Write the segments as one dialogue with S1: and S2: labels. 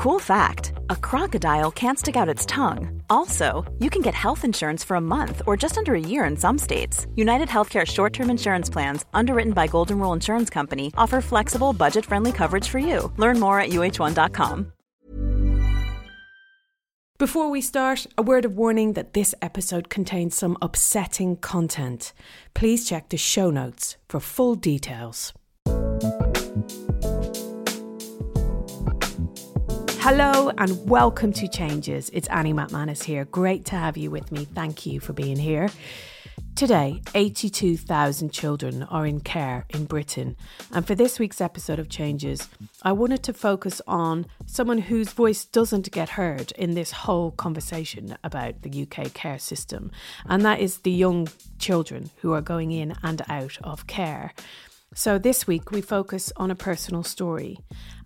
S1: Cool fact a crocodile can't stick out its tongue. Also, you can get health insurance for a month or just under a year in some states. United Healthcare short term insurance plans, underwritten by Golden Rule Insurance Company, offer flexible, budget friendly coverage for you. Learn more at uh1.com.
S2: Before we start, a word of warning that this episode contains some upsetting content. Please check the show notes for full details. Hello and welcome to Changes. It's Annie Macmanus here. Great to have you with me. Thank you for being here. Today, 82,000 children are in care in Britain. And for this week's episode of Changes, I wanted to focus on someone whose voice doesn't get heard in this whole conversation about the UK care system. And that is the young children who are going in and out of care. So, this week we focus on a personal story.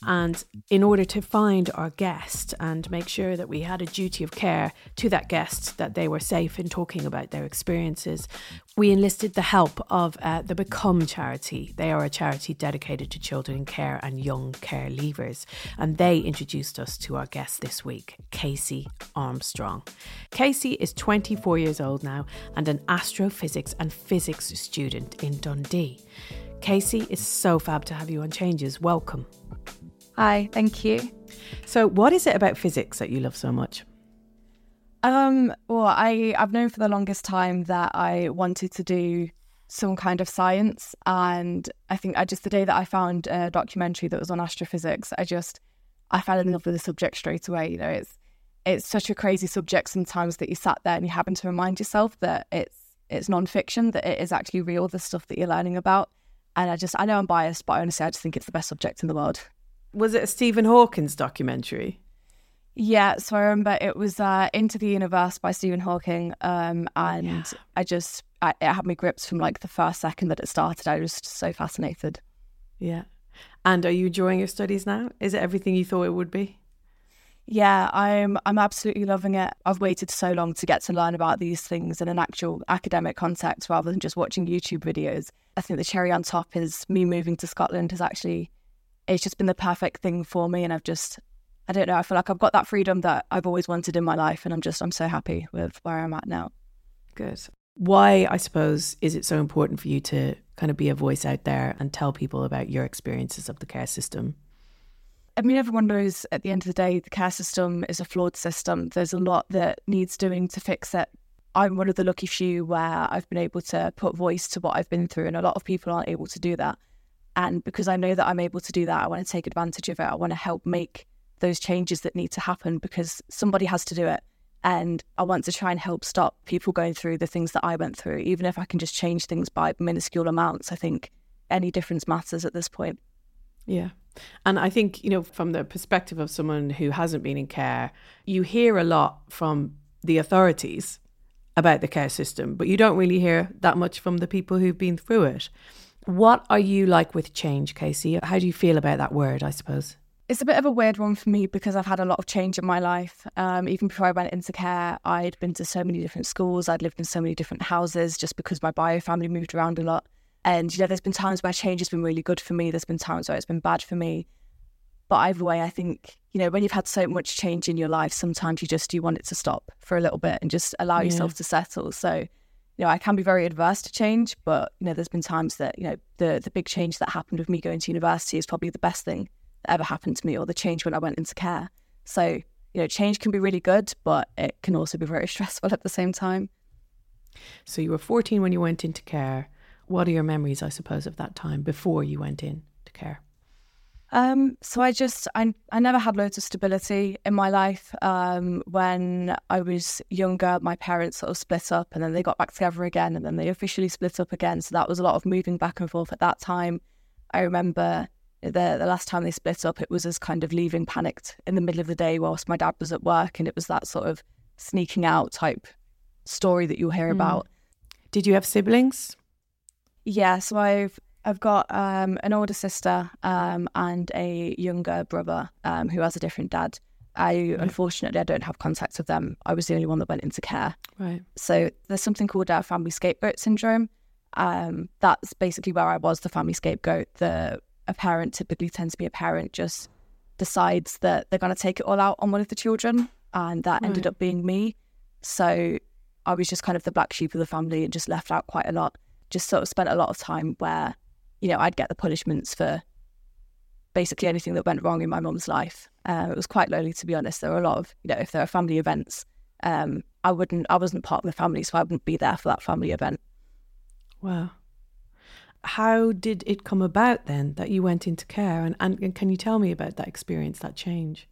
S2: And in order to find our guest and make sure that we had a duty of care to that guest, that they were safe in talking about their experiences, we enlisted the help of uh, the Become charity. They are a charity dedicated to children in care and young care leavers. And they introduced us to our guest this week, Casey Armstrong. Casey is 24 years old now and an astrophysics and physics student in Dundee. Casey, it's so fab to have you on Changes. Welcome.
S3: Hi, thank you.
S2: So, what is it about physics that you love so much?
S3: Um, well, I I've known for the longest time that I wanted to do some kind of science, and I think I just the day that I found a documentary that was on astrophysics, I just I fell in love with the subject straight away. You know, it's it's such a crazy subject sometimes that you sat there and you happen to remind yourself that it's it's non-fiction, that it is actually real, the stuff that you're learning about. And I just, I know I'm biased, but honestly, I just think it's the best subject in the world.
S2: Was it a Stephen Hawking's documentary?
S3: Yeah, so I remember it was uh, Into the Universe by Stephen Hawking, um, and yeah. I just I, it had me gripped from like the first second that it started. I was just so fascinated.
S2: Yeah, and are you enjoying your studies now? Is it everything you thought it would be?
S3: Yeah, I'm I'm absolutely loving it. I've waited so long to get to learn about these things in an actual academic context rather than just watching YouTube videos. I think the cherry on top is me moving to Scotland has actually it's just been the perfect thing for me and I've just I don't know, I feel like I've got that freedom that I've always wanted in my life and I'm just I'm so happy with where I'm at now.
S2: Good. Why, I suppose, is it so important for you to kind of be a voice out there and tell people about your experiences of the care system?
S3: I mean, everyone knows at the end of the day, the care system is a flawed system. There's a lot that needs doing to fix it. I'm one of the lucky few where I've been able to put voice to what I've been through, and a lot of people aren't able to do that. And because I know that I'm able to do that, I want to take advantage of it. I want to help make those changes that need to happen because somebody has to do it. And I want to try and help stop people going through the things that I went through, even if I can just change things by minuscule amounts. I think any difference matters at this point.
S2: Yeah. And I think, you know, from the perspective of someone who hasn't been in care, you hear a lot from the authorities about the care system, but you don't really hear that much from the people who've been through it. What are you like with change, Casey? How do you feel about that word, I suppose?
S3: It's a bit of a weird one for me because I've had a lot of change in my life. Um, even before I went into care, I'd been to so many different schools, I'd lived in so many different houses just because my bio family moved around a lot. And, you know, there's been times where change has been really good for me, there's been times where it's been bad for me. But either way, I think, you know, when you've had so much change in your life, sometimes you just you want it to stop for a little bit and just allow yeah. yourself to settle. So, you know, I can be very adverse to change, but you know, there's been times that, you know, the the big change that happened with me going to university is probably the best thing that ever happened to me, or the change when I went into care. So, you know, change can be really good, but it can also be very stressful at the same time.
S2: So you were 14 when you went into care. What are your memories, I suppose, of that time before you went in to care?
S3: Um, so I just I I never had loads of stability in my life. Um, when I was younger, my parents sort of split up, and then they got back together again, and then they officially split up again. So that was a lot of moving back and forth at that time. I remember the the last time they split up, it was as kind of leaving panicked in the middle of the day whilst my dad was at work, and it was that sort of sneaking out type story that you'll hear mm. about.
S2: Did you have siblings?
S3: Yeah, so I've I've got um, an older sister um, and a younger brother um, who has a different dad. I right. unfortunately I don't have contact with them. I was the only one that went into care.
S2: Right.
S3: So there's something called our family scapegoat syndrome. Um, that's basically where I was the family scapegoat. The a parent typically tends to be a parent just decides that they're going to take it all out on one of the children. And that right. ended up being me. So I was just kind of the black sheep of the family and just left out quite a lot. Just sort of spent a lot of time where, you know, I'd get the punishments for basically anything that went wrong in my mum's life. Uh, it was quite lonely, to be honest. There were a lot of, you know, if there are family events, um, I wouldn't, I wasn't part of the family, so I wouldn't be there for that family event.
S2: Wow. How did it come about then that you went into care? And, and, and can you tell me about that experience, that change?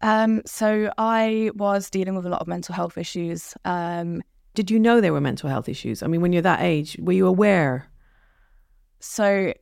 S3: Um, so I was dealing with a lot of mental health issues. Um,
S2: did you know there were mental health issues? I mean, when you're that age, were you aware?
S3: So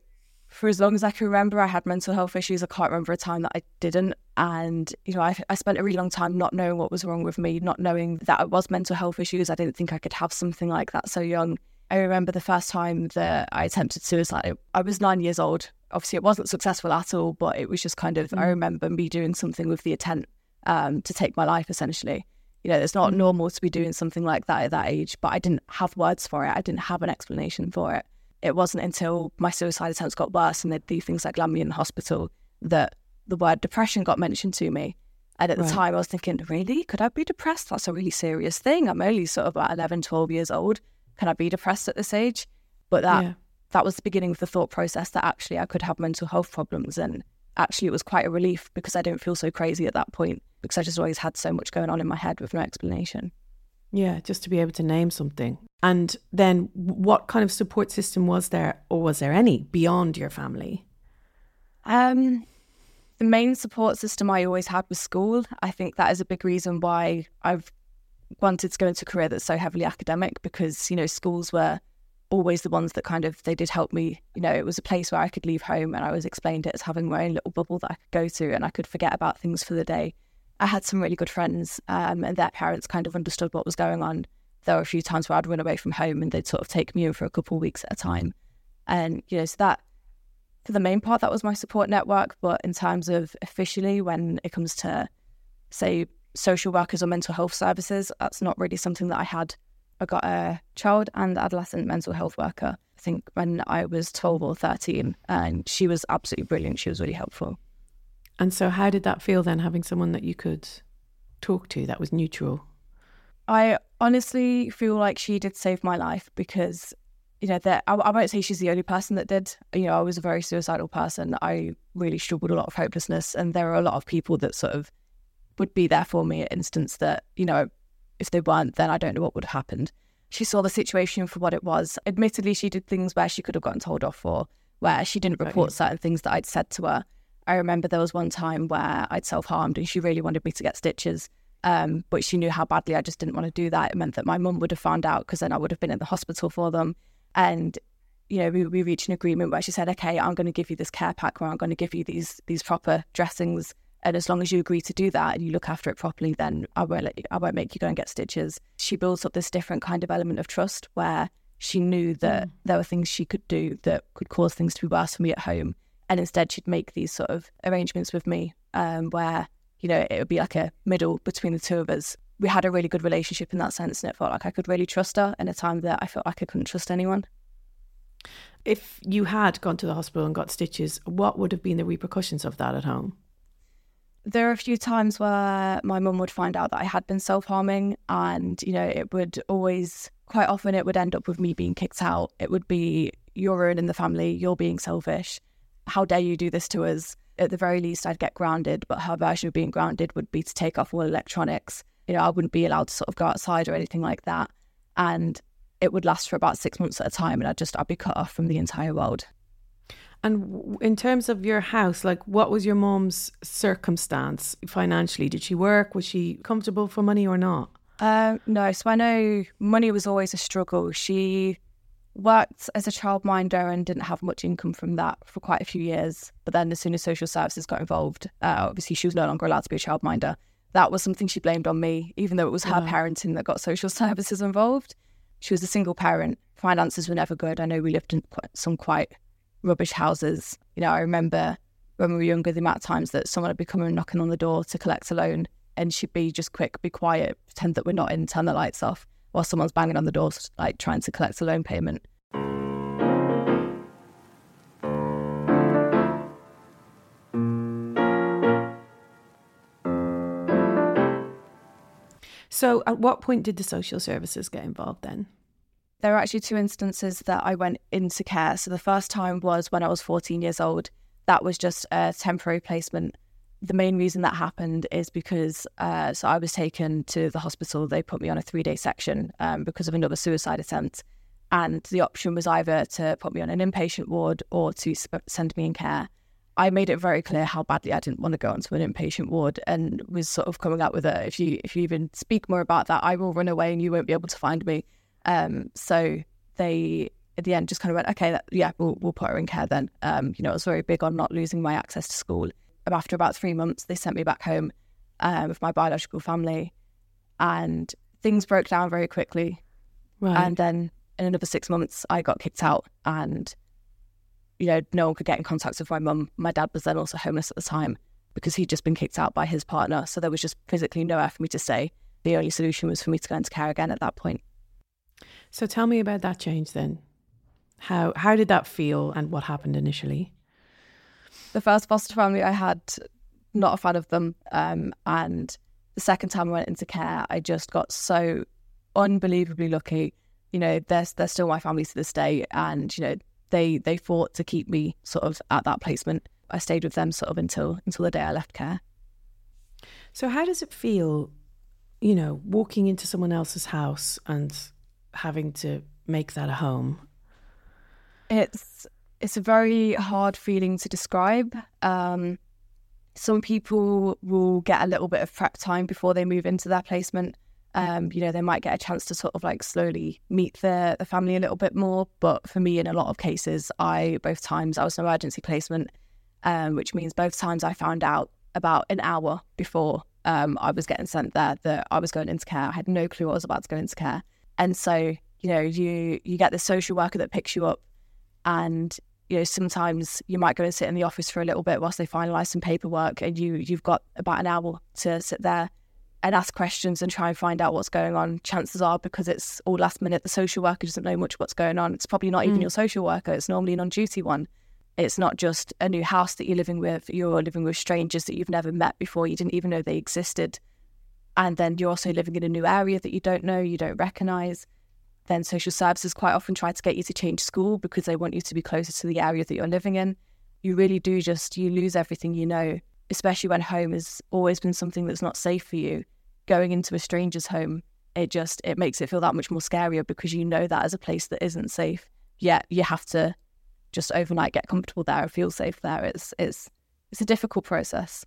S3: for as long as I can remember, I had mental health issues. I can't remember a time that I didn't. And, you know, I, I spent a really long time not knowing what was wrong with me, not knowing that it was mental health issues. I didn't think I could have something like that so young. I remember the first time that I attempted suicide. I was nine years old. Obviously, it wasn't successful at all, but it was just kind of, mm. I remember me doing something with the intent um, to take my life, essentially. You know, it's not mm. normal to be doing something like that at that age, but I didn't have words for it. I didn't have an explanation for it it wasn't until my suicide attempts got worse and they'd do things like land me in the hospital that the word depression got mentioned to me. And at the right. time, I was thinking, really? Could I be depressed? That's a really serious thing. I'm only sort of about 11, 12 years old. Can I be depressed at this age? But that yeah. that was the beginning of the thought process that actually I could have mental health problems. And actually, it was quite a relief because I didn't feel so crazy at that point because I just always had so much going on in my head with no explanation.
S2: Yeah, just to be able to name something. And then what kind of support system was there, or was there any beyond your family?
S3: Um, the main support system I always had was school. I think that is a big reason why I've wanted to go into a career that's so heavily academic because, you know, schools were always the ones that kind of they did help me. You know, it was a place where I could leave home and I was explained it as having my own little bubble that I could go to and I could forget about things for the day. I had some really good friends, um, and their parents kind of understood what was going on. There were a few times where I'd run away from home and they'd sort of take me in for a couple of weeks at a time. And, you know, so that, for the main part, that was my support network. But in terms of officially, when it comes to, say, social workers or mental health services, that's not really something that I had. I got a child and adolescent mental health worker, I think, when I was 12 or 13. And she was absolutely brilliant. She was really helpful.
S2: And so, how did that feel then, having someone that you could talk to that was neutral?
S3: I honestly feel like she did save my life because, you know, that I, I won't say she's the only person that did. You know, I was a very suicidal person. I really struggled a lot of hopelessness, and there are a lot of people that sort of would be there for me at instance that, you know, if they weren't, then I don't know what would have happened. She saw the situation for what it was. Admittedly, she did things where she could have gotten told off for, where she didn't report certain things that I'd said to her. I remember there was one time where I'd self harmed and she really wanted me to get stitches. Um, but she knew how badly I just didn't want to do that. It meant that my mum would have found out because then I would have been in the hospital for them. And, you know, we, we reached an agreement where she said, okay, I'm going to give you this care pack where I'm going to give you these these proper dressings. And as long as you agree to do that and you look after it properly, then I won't let you, I won't make you go and get stitches. She builds up this different kind of element of trust where she knew that mm. there were things she could do that could cause things to be worse for me at home and instead she'd make these sort of arrangements with me um, where you know it would be like a middle between the two of us. We had a really good relationship in that sense and it felt like i could really trust her in a time that i felt like i couldn't trust anyone.
S2: If you had gone to the hospital and got stitches what would have been the repercussions of that at home?
S3: There are a few times where my mum would find out that I had been self harming, and you know, it would always, quite often, it would end up with me being kicked out. It would be, you're ruining the family, you're being selfish how dare you do this to us? At the very least, I'd get grounded, but her version of being grounded would be to take off all electronics. You know, I wouldn't be allowed to sort of go outside or anything like that. And it would last for about six months at a time, and I'd just, I'd be cut off from the entire world.
S2: And in terms of your house, like what was your mom's circumstance financially? Did she work? Was she comfortable for money or not?
S3: Uh, no. So I know money was always a struggle. She worked as a childminder and didn't have much income from that for quite a few years. But then, as soon as social services got involved, uh, obviously she was no longer allowed to be a childminder. That was something she blamed on me, even though it was her yeah. parenting that got social services involved. She was a single parent. Finances were never good. I know we lived in quite, some quite rubbish houses. You know, I remember when we were younger, the amount of times that someone would be coming knocking on the door to collect a loan, and she'd be just quick, be quiet, pretend that we're not in, turn the lights off while someone's banging on the door, like trying to collect a loan payment.
S2: So, at what point did the social services get involved then?
S3: There are actually two instances that I went into care. So, the first time was when I was 14 years old. That was just a temporary placement the main reason that happened is because, uh, so I was taken to the hospital. They put me on a three day section um, because of another suicide attempt. And the option was either to put me on an inpatient ward or to sp- send me in care. I made it very clear how badly I didn't want to go onto an inpatient ward and was sort of coming out with a if you if you even speak more about that, I will run away and you won't be able to find me. Um, so they at the end just kind of went, okay, that, yeah, we'll, we'll put her in care then. Um, you know, I was very big on not losing my access to school. After about three months, they sent me back home um, with my biological family, and things broke down very quickly.
S2: Right.
S3: And then in another six months, I got kicked out, and you know, no one could get in contact with my mum. My dad was then also homeless at the time because he'd just been kicked out by his partner. So there was just physically nowhere for me to stay. The only solution was for me to go into care again at that point.
S2: So tell me about that change then. How how did that feel and what happened initially?
S3: The first foster family I had, not a fan of them. Um, and the second time I went into care, I just got so unbelievably lucky. You know, they're, they're still my family to this day. And, you know, they they fought to keep me sort of at that placement. I stayed with them sort of until until the day I left care.
S2: So how does it feel, you know, walking into someone else's house and having to make that a home?
S3: It's it's a very hard feeling to describe. Um, some people will get a little bit of prep time before they move into their placement. Um, you know, they might get a chance to sort of like slowly meet the the family a little bit more. But for me, in a lot of cases, I both times I was an emergency placement, um, which means both times I found out about an hour before um, I was getting sent there that I was going into care. I had no clue I was about to go into care, and so you know, you you get the social worker that picks you up, and you know sometimes you might go and sit in the office for a little bit whilst they finalise some paperwork, and you you've got about an hour to sit there and ask questions and try and find out what's going on. Chances are, because it's all last minute, the social worker doesn't know much what's going on. It's probably not even
S2: Mm.
S3: your social worker, it's normally an on duty one. It's not just a new house that you're living with, you're living with strangers that you've never met before, you didn't even know they existed. And then you're also living in a new area that you don't know, you don't recognise. Then social services quite often try to get you to change school because they want you to be closer to the area that you're living in. You really do just, you lose everything you know, especially when home has always been something that's not safe for you going into a stranger's home, it just it makes it feel that much more scarier because you know that as a place that isn't safe. Yet you have to just overnight get comfortable there and feel safe there. It's it's it's a difficult process.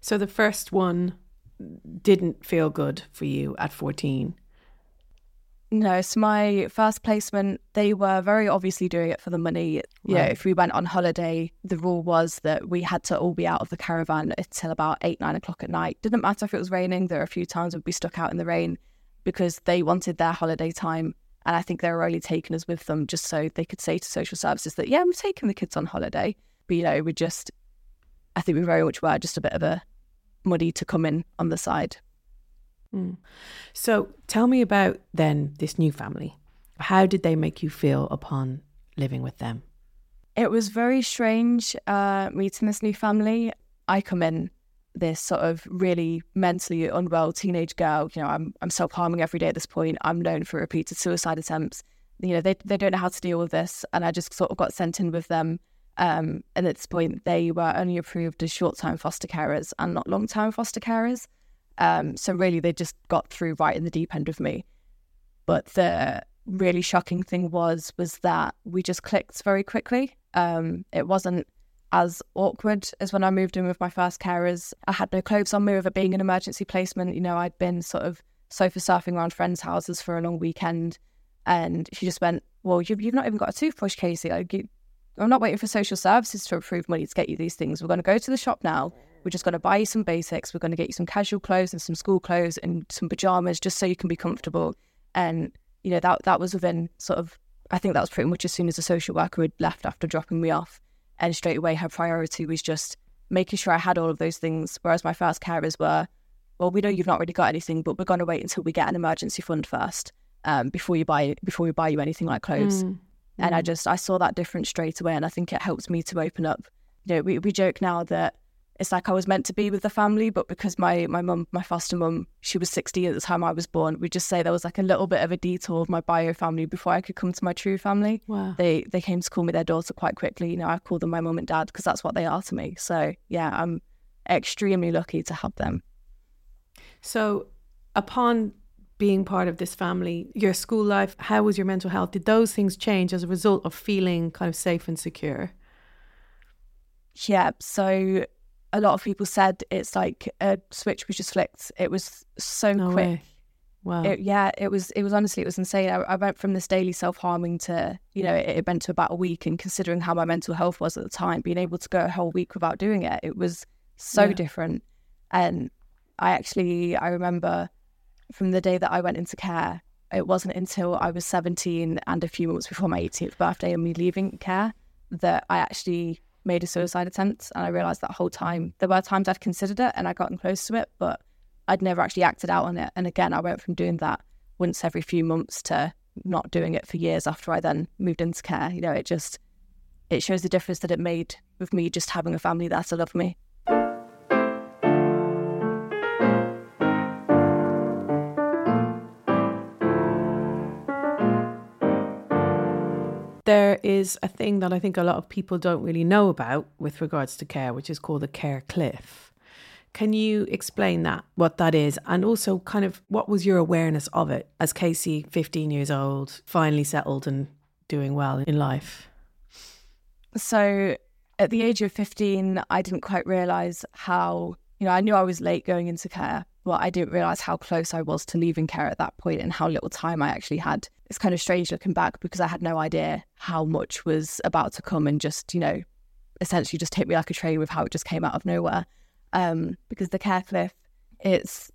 S2: So the first one didn't feel good for you at 14.
S3: No, so my first placement, they were very obviously doing it for the money. You know, if we went on holiday, the rule was that we had to all be out of the caravan until about eight, nine o'clock at night. Didn't matter if it was raining. There were a few times we'd be stuck out in the rain because they wanted their holiday time. And I think they were only taking us with them just so they could say to social services that, yeah, we've taken the kids on holiday. But, you know, we just, I think we very much were just a bit of a muddy to come in on the side.
S2: Mm. So tell me about then this new family. How did they make you feel upon living with them?
S3: It was very strange uh, meeting this new family. I come in this sort of really mentally unwell teenage girl. You know, I'm I'm self harming every day at this point. I'm known for repeated suicide attempts. You know, they they don't know how to deal with this, and I just sort of got sent in with them. Um, and at this point, they were only approved as short time foster carers and not long time foster carers. Um, so really, they just got through right in the deep end with me. But the really shocking thing was was that we just clicked very quickly. Um, it wasn't as awkward as when I moved in with my first carers. I had no clothes on me with it being an emergency placement. You know, I'd been sort of sofa surfing around friends' houses for a long weekend, and she just went, "Well, you've, you've not even got a toothbrush, Casey. Like, you, I'm not waiting for social services to approve money to get you these things. We're going to go to the shop now. We're just going to buy you some basics. We're going to get you some casual clothes and some school clothes and some pajamas just so you can be comfortable. And, you know, that that was within sort of, I think that was pretty much as soon as the social worker had left after dropping me off. And straight away, her priority was just making sure I had all of those things. Whereas my first carers were, well, we know you've not really got anything, but we're going to wait until we get an emergency fund first um, before you buy before we buy you anything like clothes.
S2: Mm.
S3: And I
S2: Mm.
S3: just I saw that difference straight away, and I think it helps me to open up. You know, we we joke now that it's like I was meant to be with the family, but because my my mum, my foster mum, she was 60 at the time I was born, we just say there was like a little bit of a detour of my bio family before I could come to my true family.
S2: Wow.
S3: They they came to call me their daughter quite quickly. You know, I call them my mum and dad because that's what they are to me. So yeah, I'm extremely lucky to have them.
S2: So, upon being part of this family, your school life, how was your mental health? Did those things change as a result of feeling kind of safe and secure?
S3: Yeah. So a lot of people said it's like a switch was just flicked. It was so
S2: No
S3: quick.
S2: way. Wow.
S3: It, yeah, it was. It was honestly, it was insane. I, I went from this daily self harming to, you know, it, it went to about a week. And considering how my mental health was at the time, being able to go a whole week without doing it, it was so
S2: Yeah.
S3: different. And I actually, I remember from the day that I went into care, it wasn't until I was 17 and a few months before my 18th birthday and me leaving care that I actually made a suicide attempt. And I realized that whole time there were times I'd considered it and I'd gotten close to it, but I'd never actually acted out on it. And again, I went from doing that once every few months to not doing it for years after I then moved into care. You know, it just it shows the difference that it made with me just having a family there to love me.
S2: There is a thing that I think a lot of people don't really know about with regards to care, which is called the care cliff. Can you explain that, what that is, and also kind of what was your awareness of it as Casey, 15 years old, finally settled and doing well in life?
S3: So at the age of 15, I didn't quite realize how, you know, I knew I was late going into care, but I didn't realize how close I was to leaving care at that point and how little time I actually had. It's kind of strange looking back because I had no idea how much was about to come and just, you know, essentially just hit me like a train with how it just came out of nowhere. Um, because the care cliff, it's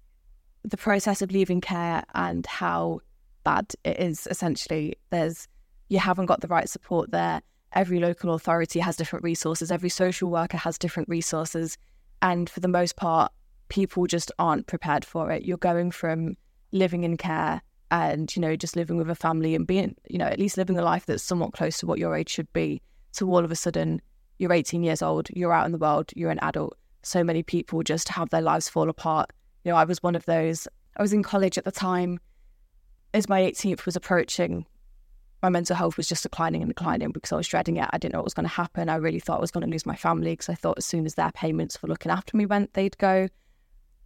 S3: the process of leaving care and how bad it is essentially. There's, you haven't got the right support there every local authority has different resources, every social worker has different resources. And for the most part, people just aren't prepared for it. You're going from living in care and, you know, just living with a family and being, you know, at least living a life that's somewhat close to what your age should be, to all of a sudden, you're 18 years old, you're out in the world, you're an adult. So many people just have their lives fall apart. You know, I was one of those. I was in college at the time. As my 18th was approaching, my mental health was just declining and declining because I was dreading it. I didn't know what was going to happen. I really thought I was going to lose my family because I thought as soon as their payments for looking after me went, they'd go.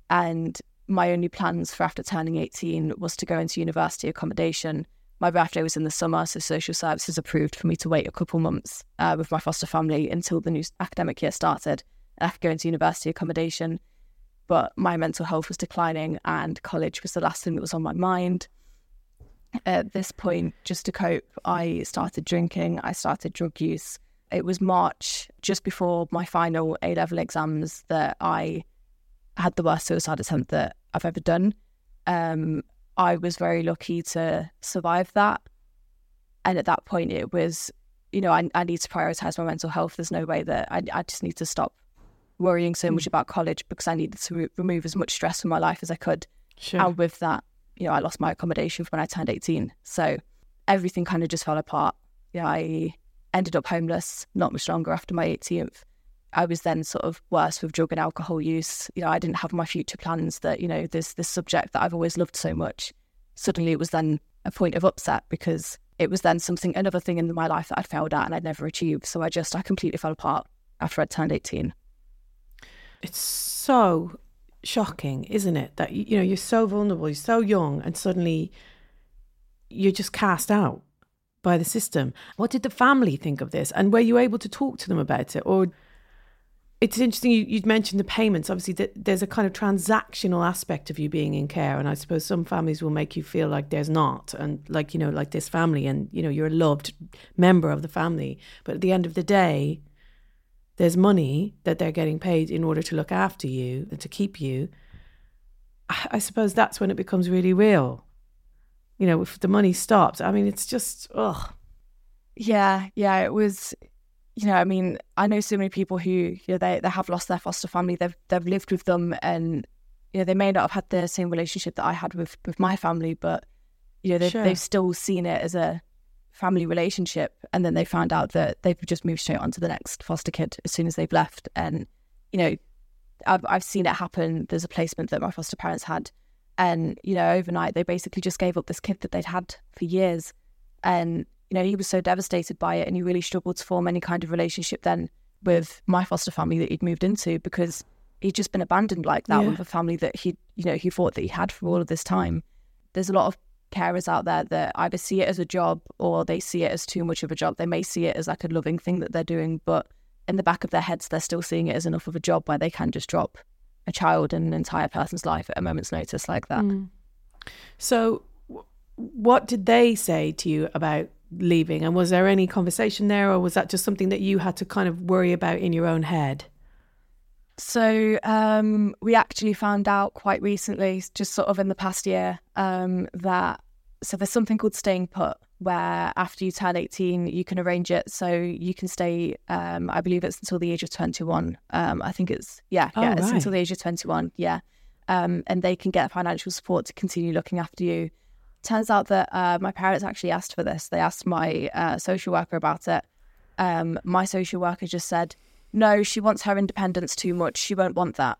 S3: And my only plans for after turning 18 was to go into university accommodation. My birthday was in the summer, so social services approved for me to wait a couple months uh, with my foster family until the new academic year started. And I could go into university accommodation. But my mental health was declining, and college was the last thing that was on my mind at this point, just to cope, I started drinking, I started drug use. It was March, just before my final A level exams, that I had the worst suicide attempt that I've ever done. Um, I was very lucky to survive that. And at that point, it was, you know, I, I need to prioritize my mental health. There's no way that I, I just need to stop worrying so much about college because I needed to re- remove as much stress from my life as I could.
S2: Sure.
S3: And with that, you know, I lost my accommodation when I turned 18. So everything kind of just fell apart. You know, I ended up homeless not much longer after my 18th. I was then sort of worse with drug and alcohol use. You know, I didn't have my future plans that, you know, this this subject that I've always loved so much. Suddenly it was then a point of upset because it was then something another thing in my life that I'd failed at and I'd never achieved. So I just I completely fell apart after I'd turned 18.
S2: It's so shocking, isn't it? That you know you're so vulnerable, you're so young, and suddenly you're just cast out by the system. What did the family think of this? And were you able to talk to them about it, or? It's interesting you, you'd mentioned the payments. Obviously, th- there's a kind of transactional aspect of you being in care, and I suppose some families will make you feel like there's not, and like you know, like this family, and you know, you're a loved member of the family. But at the end of the day, there's money that they're getting paid in order to look after you and to keep you. I, I suppose that's when it becomes really real. You know, if the money stops, I mean, it's just ugh.
S3: Yeah, yeah, it was. You know, I mean, I know so many people who you know they they have lost their foster family. They've they've lived with them, and you know they may not have had the same relationship that I had with with my family, but you know they've
S2: Sure.
S3: they've still seen it as a family relationship, and then they found out that they've just moved straight on to the next foster kid as soon as they've left, and you know I've, I've seen it happen. There's a placement that my foster parents had, and you know, overnight they basically just gave up this kid that they'd had for years, and you know, he was so devastated by it, and he really struggled to form any kind of relationship then with my foster family that he'd moved into because he'd just been abandoned like that yeah. with a family that he, you know, he thought that he had for all of this time. There's a lot of carers out there that either see it as a job or they see it as too much of a job. They may see it as like a loving thing that they're doing, but in the back of their heads, they're still seeing it as enough of a job where they can just drop a child and an entire person's life at a moment's notice like that. Mm.
S2: So, what did they say to you about leaving? And was there any conversation there, or was that just something that you had to kind of worry about in your own head?
S3: So um, we actually found out quite recently, just sort of in the past year, um, that so there's something called staying put, where after you turn 18, you can arrange it so you can stay. Um, I believe it's until the age of 21. Um, I think it's yeah, oh, yeah, it's until the age of 21. Yeah, um, and they can get financial support to continue looking after you. Turns out that uh, my parents actually asked for this. They asked my uh, social worker about it. Um, my social worker just said no, she wants her independence too much. She won't want that.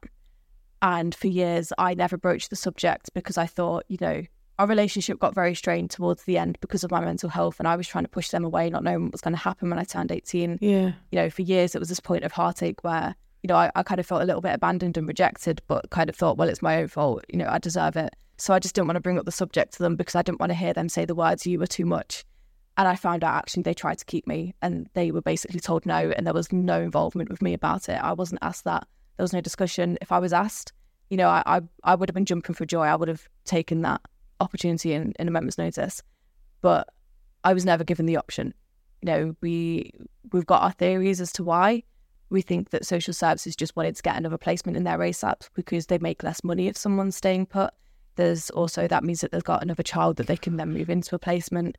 S3: And for years, I never broached the subject because I thought, you know, our relationship got very strained towards the end because of my mental health. And I was trying to push them away, not knowing what was going to happen when I turned 18.
S2: Yeah.
S3: You know, for years, it was this point of heartache where, you know, I, I kind of felt a little bit abandoned and rejected, but kind of thought, well, it's my own fault. You know, I deserve it. So I just didn't want to bring up the subject to them because I didn't want to hear them say the words, you were too much. And I found out actually they tried to keep me and they were basically told no. And there was no involvement with me about it. I wasn't asked that. There was no discussion. If I was asked, you know, I, I, I would have been jumping for joy. I would have taken that opportunity in, in a moment's notice. But I was never given the option. You know, we we've got our theories as to why. We think that social services just wanted to get another placement in their ASAP because they make less money if someone's staying put. There's also that means that they've got another child that they can then move into a placement.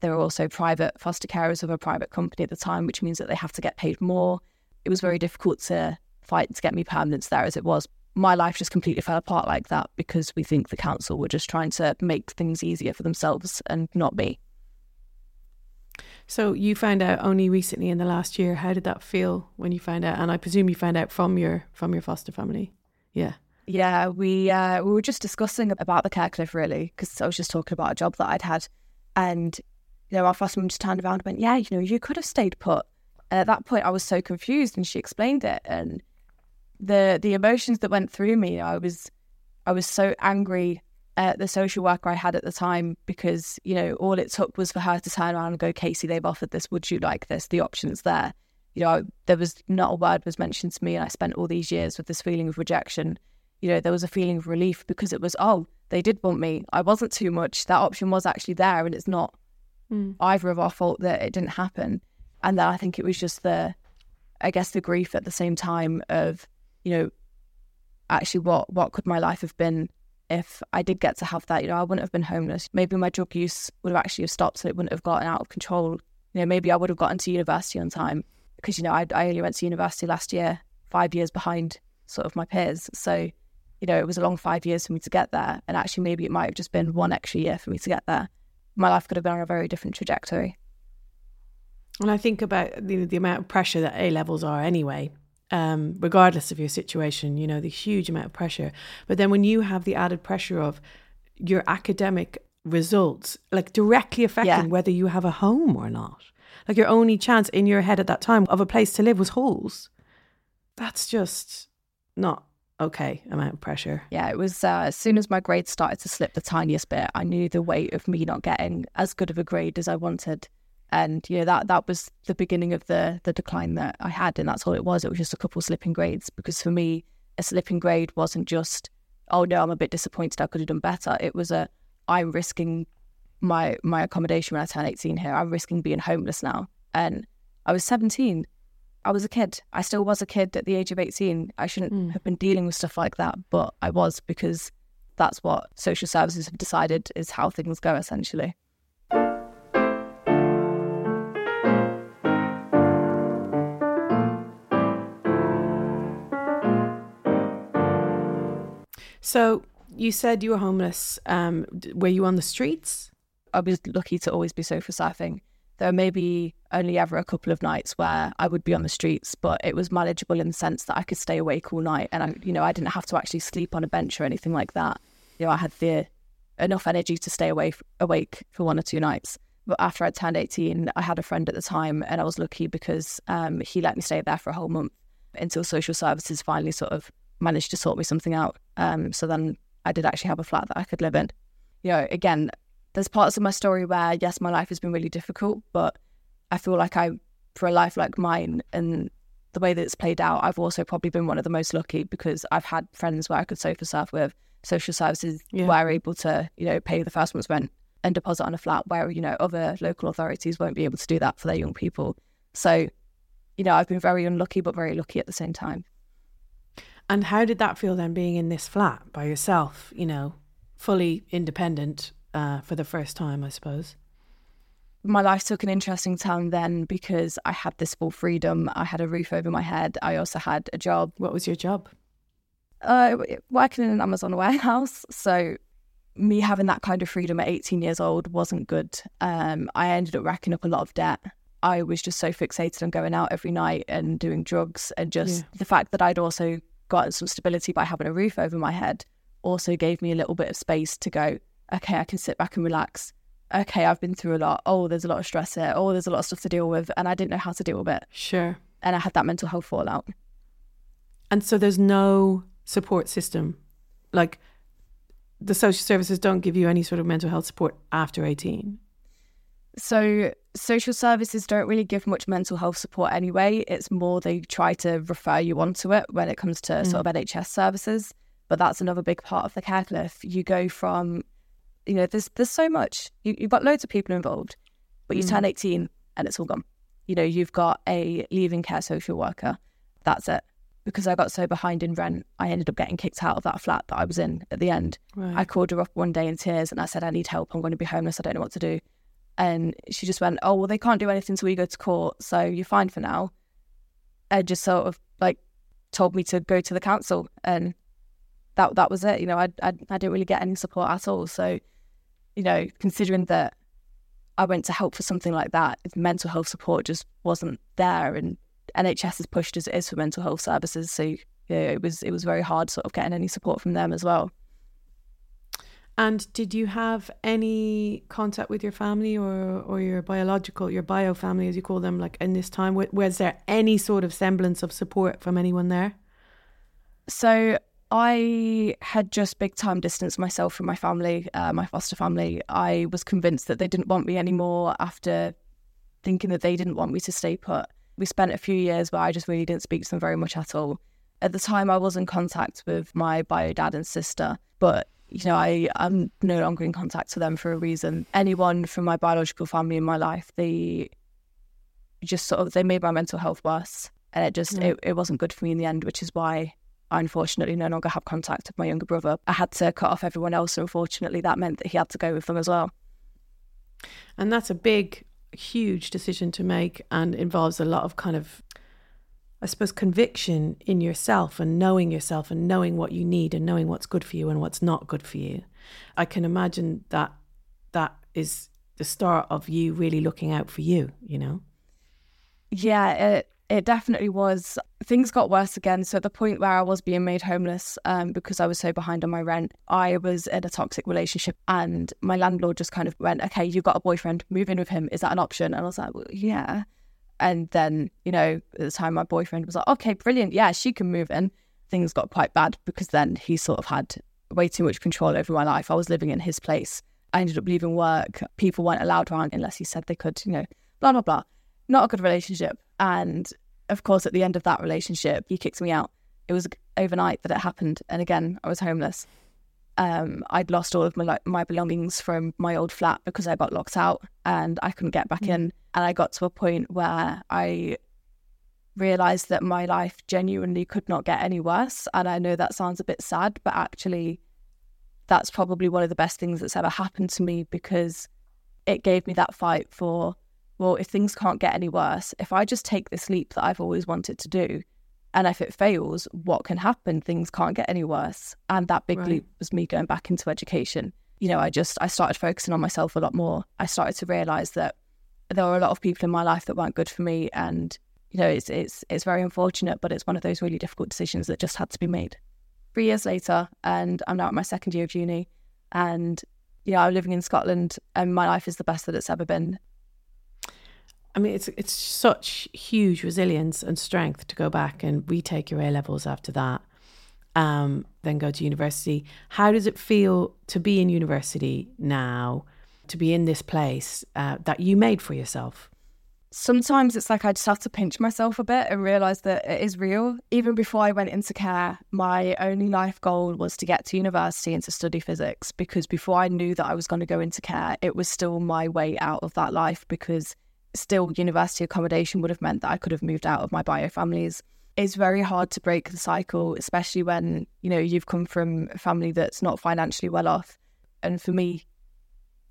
S3: There are also private foster carers of a private company at the time, which means that they have to get paid more. It was very difficult to fight to get me permanence there as it was. My life just completely fell apart like that because we think the council were just trying to make things easier for themselves and not me.
S2: So you found out only recently in the last year. How did that feel when you found out? And I presume you found out from your from your foster family. Yeah.
S3: Yeah, we uh, we were just discussing about the care cliff really because I was just talking about a job that I'd had, and you know, our foster mum just turned around and went, Yeah, you know, you could have stayed put. And at that point, I was so confused, and she explained it, and the the emotions that went through me, I was I was so angry at the social worker I had at the time because you know all it took was for her to turn around and go, Casey, they've offered this. Would you like this? The option's there. You know, there was not a word was mentioned to me, and I spent all these years with this feeling of rejection. You know, there was a feeling of relief because it was, oh, they did want me. I wasn't too much. That option was actually there, and it's not mm. either of our fault that it didn't happen. And then I think it was just the, I guess, the grief at the same time of, you know, actually what what could my life have been if I did get to have that? You know, I wouldn't have been homeless. Maybe my drug use would have actually stopped, so it wouldn't have gotten out of control. You know, maybe I would have gotten to university on time because you know I, I only went to university last year, five years behind sort of my peers. So, you know, it was a long five years for me to get there, and actually maybe it might have just been one extra year for me to get there my life could have been on a very different trajectory.
S2: And I think about the, the amount of pressure that A levels are anyway, um, regardless of your situation, you know, the huge amount of pressure. But then when you have the added pressure of your academic results, like directly affecting yeah. whether you have a home or not, like your only chance in your head at that time of a place to live was Halls. That's just not okay amount of pressure.
S3: Yeah, it was uh, as soon as my grades started to slip the tiniest bit, I knew the weight of me not getting as good of a grade as I wanted. And you know that that was the beginning of the the decline that I had, and that's all it was. It was just a couple slipping grades because for me, a slipping grade wasn't just oh no, I'm a bit disappointed. I could have done better. It was a I'm risking my my accommodation when I turn 18 here. I'm risking being homeless now, and I was 17 I was a kid. I still was a kid at the age of 18. I shouldn't mm. have been dealing with stuff like that, but I was because that's what social services have decided is how things go essentially.
S2: So you said you were homeless. Um, were you on the streets?
S3: I was lucky to always be sofa surfing. There may be only ever a couple of nights where I would be on the streets, but it was manageable in the sense that I could stay awake all night, and I, you know, I didn't have to actually sleep on a bench or anything like that. You know, I had the enough energy to stay away awake for one or two nights. But after I turned 18, I had a friend at the time, and I was lucky because um, he let me stay there for a whole month until social services finally sort of managed to sort me something out. Um, so then I did actually have a flat that I could live in. You know, again, there's parts of my story where, yes, my life has been really difficult, but I feel like I, for a life like mine and the way that it's played out, I've also probably been one of the most lucky because I've had friends where I could sofa surf with, social services
S2: Yeah.
S3: were able to, you know, pay the first month's rent and deposit on a flat where, you know, other local authorities won't be able to do that for their young people. So, you know, I've been very unlucky, but very lucky at the same time.
S2: And how did that feel then being in this flat by yourself, you know, fully independent uh, for the first time, I suppose?
S3: my life took an interesting turn then because I had this full freedom. I had a roof over my head. I also had a job,
S2: What was your job?
S3: uh, working in an Amazon warehouse. So, me having that kind of freedom at 18 years old wasn't good. Um, I ended up racking up a lot of debt. I was just so fixated on going out every night and doing drugs, and just
S2: Yeah.
S3: the fact that I'd also gotten some stability by having a roof over my head also gave me a little bit of space to go, okay, I can sit back and relax. Okay, I've been through a lot. Oh, there's a lot of stress here. Oh, there's a lot of stuff to deal with. And I didn't know how to deal with it.
S2: Sure.
S3: And I had that mental health fallout.
S2: And so there's no support system. Like the social services don't give you any sort of mental health support after 18.
S3: So, social services don't really give much mental health support anyway. It's more they try to refer you onto it when it comes to sort mm. of NHS services. But that's another big part of the care cliff. You go from, you know, there's there's so much. You, you've got loads of people involved, but you turn mm. 18 and it's all gone. You know, you've got a leaving care social worker. That's it. Because I got so behind in rent, I ended up getting kicked out of that flat that I was in at the end.
S2: Right.
S3: I called her up one day in tears and I said, I need help. I'm going to be homeless. I don't know what to do. And she just went, Oh, well, they can't do anything until you go to court. So you're fine for now. And just sort of like told me to go to the council. And that that was it. You know, I, I, I didn't really get any support at all. So, you know, considering that I went to help for something like that, mental health support just wasn't there. And NHS is pushed as it is for mental health services. So, you know, it was, it was very hard sort of getting any support from them as well.
S2: And did you have any contact with your family or, or your biological, your bio family, as you call them, like in this time? Was, was there any sort of semblance of support from anyone there?
S3: So I had just big time distanced myself from my family, uh, my foster family. I was convinced that they didn't want me anymore after thinking that they didn't want me to stay put. We spent a few years where I just really didn't speak to them very much at all. At the time, I was in contact with my bio dad and sister, but you know, I I'm no longer in contact with them for a reason. Anyone from my biological family in my life, they just sort of they made my mental health worse, and it just it, it wasn't good for me in the end, which is why I unfortunately no longer have contact with my younger brother. I had to cut off everyone else, and unfortunately, that meant that he had to go with them as well.
S2: And that's a big, huge decision to make and involves a lot of kind of, I suppose, conviction in yourself and knowing yourself and knowing what you need and knowing what's good for you and what's not good for you. I can imagine that that is the start of you really looking out for you, you know?
S3: Yeah, it it definitely was. Things got worse again. So at the point where I was being made homeless um, because I was so behind on my rent, I was in a toxic relationship, and my landlord just kind of went, "Okay, you've got a boyfriend. Move in with him. Is that an option?" And I was like, well, "Yeah." And then you know, at the time, my boyfriend was like, "Okay, brilliant. Yeah, she can move in." Things got quite bad because then he sort of had way too much control over my life. I was living in his place. I ended up leaving work. People weren't allowed around unless he said they could. You know, blah blah blah not a good relationship. And of course, at the end of that relationship, he kicked me out. It was overnight that it happened, and again, I was homeless. Um, I'd lost all of my my belongings from my old flat because I got locked out, and I couldn't get back in. And I got to a point where I realized that my life genuinely could not get any worse. And I know that sounds a bit sad, but actually, that's probably one of the best things that's ever happened to me because it gave me that fight for well, if things can't get any worse, if I just take this leap that I've always wanted to do, and if it fails, what can happen? Things can't get any worse. And that big
S2: Right.
S3: leap was me going back into education. You know, I just I started focusing on myself a lot more. I started to realize that there were a lot of people in my life that weren't good for me, and you know, it's it's it's very unfortunate, but it's one of those really difficult decisions that just had to be made. Three years later, and I'm now at my second year of uni, and you know, I'm living in Scotland, and my life is the best that it's ever been.
S2: I mean, it's it's such huge resilience and strength to go back and retake your A levels after that, um, then go to university. How does it feel to be in university now, to be in this place uh, that you made for yourself?
S3: Sometimes it's like I just have to pinch myself a bit and realize that it is real. Even before I went into care, my only life goal was to get to university and to study physics because before I knew that I was going to go into care, it was still my way out of that life because still university accommodation would have meant that I could have moved out of my bio families. It's very hard to break the cycle, especially when, you know, you've come from a family that's not financially well off. And for me,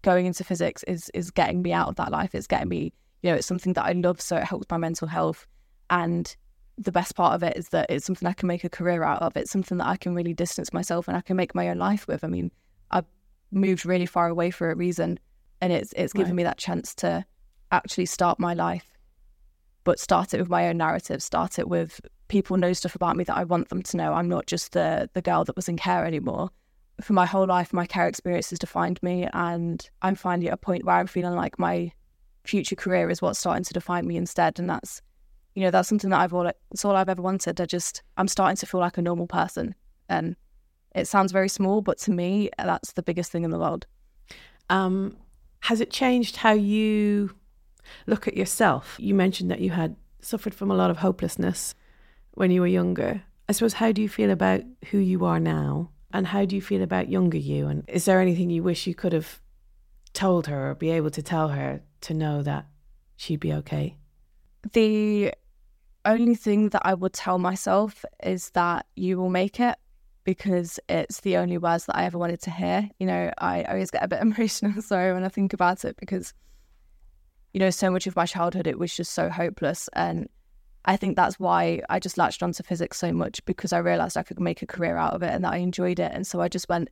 S3: going into physics is is getting me out of that life. It's getting me, you know, it's something that I love, so it helps my mental health. And the best part of it is that it's something I can make a career out of. It's something that I can really distance myself and I can make my own life with. I mean, I've moved really far away for a reason, and it's it's given right. me that chance to actually start my life, but start it with my own narrative, start it with people know stuff about me that I want them to know. I'm not just the the girl that was in care anymore. For my whole life, my care experiences defined me, and I'm finally at a point where I'm feeling like my future career is what's starting to define me instead, and that's you know that's something that I've all it's all I've ever wanted. I just I'm starting to feel like a normal person, and it sounds very small, but to me, that's the biggest thing in the world.
S2: Um, has it changed how you look at yourself. You mentioned that you had suffered from a lot of hopelessness when you were younger. I suppose, how do you feel about who you are now? And how do you feel about younger you? And is there anything you wish you could have told her or be able to tell her to know that she'd be okay?
S3: The only thing that I would tell myself is that you will make it because it's the only words that I ever wanted to hear. You know, I always get a bit emotional, sorry, when I think about it because you know, so much of my childhood, it was just so hopeless. And I think that's why I just latched onto physics so much because I realized I could make a career out of it and that I enjoyed it. And so I just went,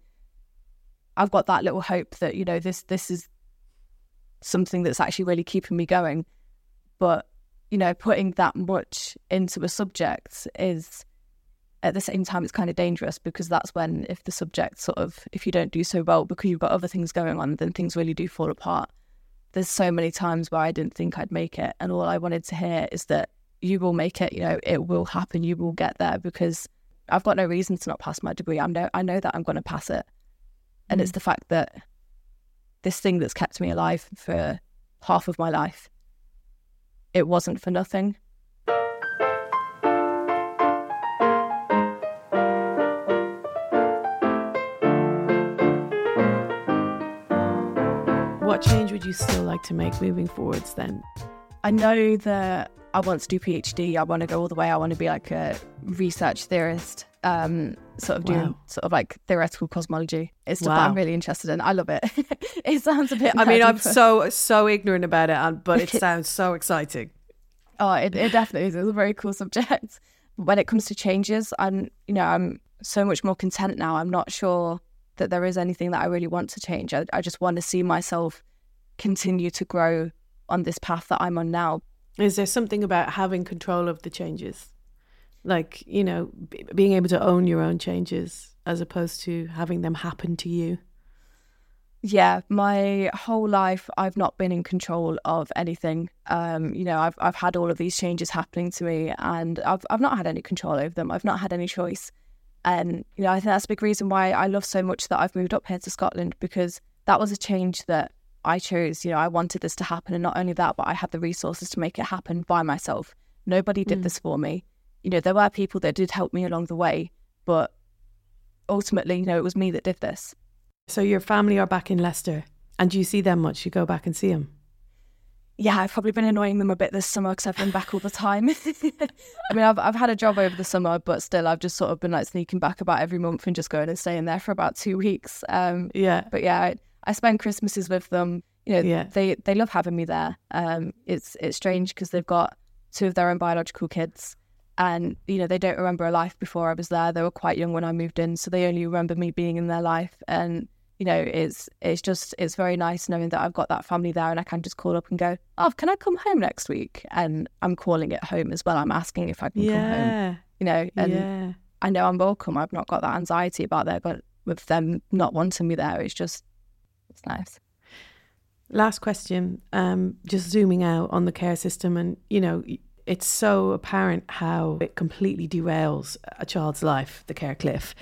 S3: I've got that little hope that, you know, this this is something that's actually really keeping me going. But, you know, putting that much into a subject is at the same time it's kind of dangerous because that's when if the subject sort of if you don't do so well because you've got other things going on, then things really do fall apart there's so many times where I didn't think I'd make it. And all I wanted to hear is that you will make it, you know, it will happen, you will get there because I've got no reason to not pass my degree. I know I know that I'm gonna pass it. And mm. it's the fact that this thing that's kept me alive for half of my life, it wasn't for nothing.
S2: Change would you still like to make moving forwards then?
S3: I know that I want to do PhD. I want to go all the way. I want to be like a research theorist, um, sort of wow. sort of like theoretical cosmology. It's stuff wow. I'm really interested in. I love it. it sounds a bit.
S2: I mean, I'm so so ignorant about it, but it sounds so exciting.
S3: Oh, it, it definitely is. It's a very cool subject. When it comes to changes, I'm you know I'm so much more content now. I'm not sure that there is anything that I really want to change. I, I just want to see myself continue to grow on this path that I'm on now.
S2: Is there something about having control of the changes? Like, you know, b- being able to own your own changes as opposed to having them happen to you?
S3: Yeah, my whole life I've not been in control of anything. Um, you know, I've I've had all of these changes happening to me and I've I've not had any control over them. I've not had any choice. And, you know, I think that's a big reason why I love so much that I've moved up here to Scotland because that was a change that I chose. You know, I wanted this to happen. And not only that, but I had the resources to make it happen by myself. Nobody did mm. this for me. You know, there were people that did help me along the way, but ultimately, you know, it was me that did this.
S2: So your family are back in Leicester and do you see them much? You go back and see them?
S3: yeah, I've probably been annoying them a bit this summer because I've been back all the time. I mean, I've I've had a job over the summer, but still, I've just sort of been like sneaking back about every month and just going and staying there for about two weeks. Um,
S2: yeah,
S3: but yeah, I, spend Christmases with them. You know, yeah. they they love having me there. Um, it's it's strange because they've got two of their own biological kids, and you know they don't remember a life before I was there. They were quite young when I moved in, so they only remember me being in their life. And you know, it's it's just it's very nice knowing that I've got that family there and I can just call up and go, oh, can I come home next week? And I'm calling it home as well. I'm asking if I can
S2: yeah.
S3: come home. You know, and
S2: yeah.
S3: I know I'm welcome. I've not got that anxiety about that, but with them not wanting me there, it's just it's nice.
S2: Last question. Um, just zooming out on the care system, and you know, it's so apparent how it completely derails a child's life. The care cliff.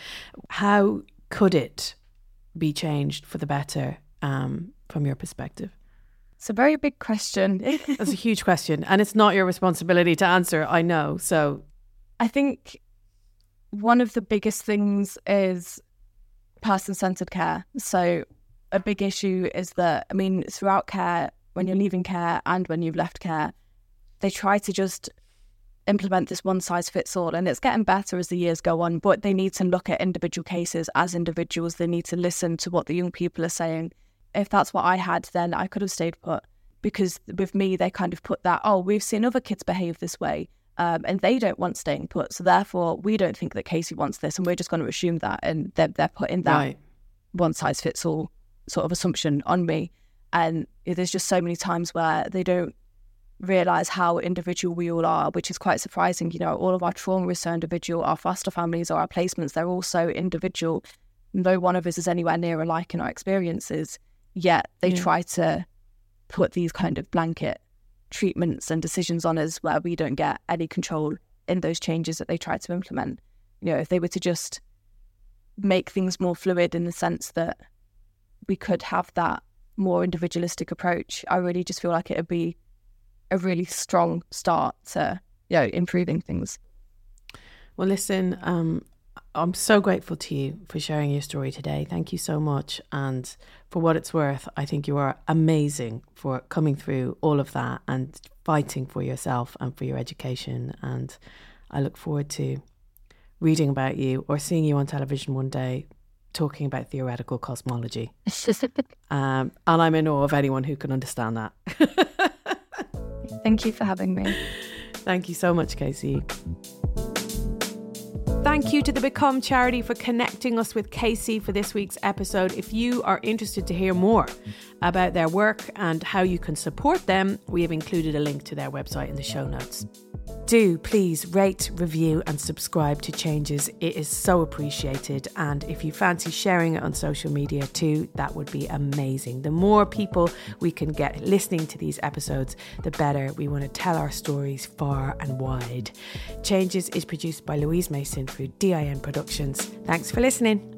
S2: How could it be changed for the better um, from your perspective?
S3: It's a very big question.
S2: That's a huge question, and it's not your responsibility to answer. I know. So,
S3: I think one of the biggest things is person centered care. So, a big issue is that, I mean, throughout care, when you're leaving care and when you've left care, they try to just implement this one size fits all. And it's getting better as the years go on, but they need to look at individual cases as individuals. They need to listen to what the young people are saying. If that's what I had, then I could have stayed put. Because with me, they kind of put that, oh, we've seen other kids behave this way. Um, and they don't want staying put. So therefore, we don't think that Casey wants this, and we're just going to assume that, and they're they're putting that
S2: right.
S3: one size fits all sort of assumption on me. And there's just so many times where they don't realize how individual we all are, which is quite surprising. You know, all of our trauma is so individual, our foster families or our placements, they're all so individual. No one of us is anywhere near alike in our experiences, yet they
S2: Yeah.
S3: try to put these kind of blanket treatments and decisions on us where we don't get any control in those changes that they try to implement. You know, if they were to just make things more fluid in the sense that we could have that more individualistic approach, I really just feel like it would be a really strong start to you know improving things.
S2: Well, listen, um, I'm so grateful to you for sharing your story today. Thank you so much. And for what it's worth, I think you are amazing for coming through all of that and fighting for yourself and for your education. And I look forward to reading about you or seeing you on television one day talking about theoretical cosmology. Um, and I'm in awe of anyone who can understand that.
S3: Thank you for having me.
S2: Thank you so much, Casey. Thank you to the Become charity for connecting us with Casey for this week's episode. If you are interested to hear more about their work and how you can support them, we have included a link to their website in the show notes. Do please rate, review, and subscribe to Changes. It is so appreciated. And if you fancy sharing it on social media too, that would be amazing. The more people we can get listening to these episodes, the better. We want to tell our stories far and wide. Changes is produced by Louise Mason through DIN Productions. Thanks for listening.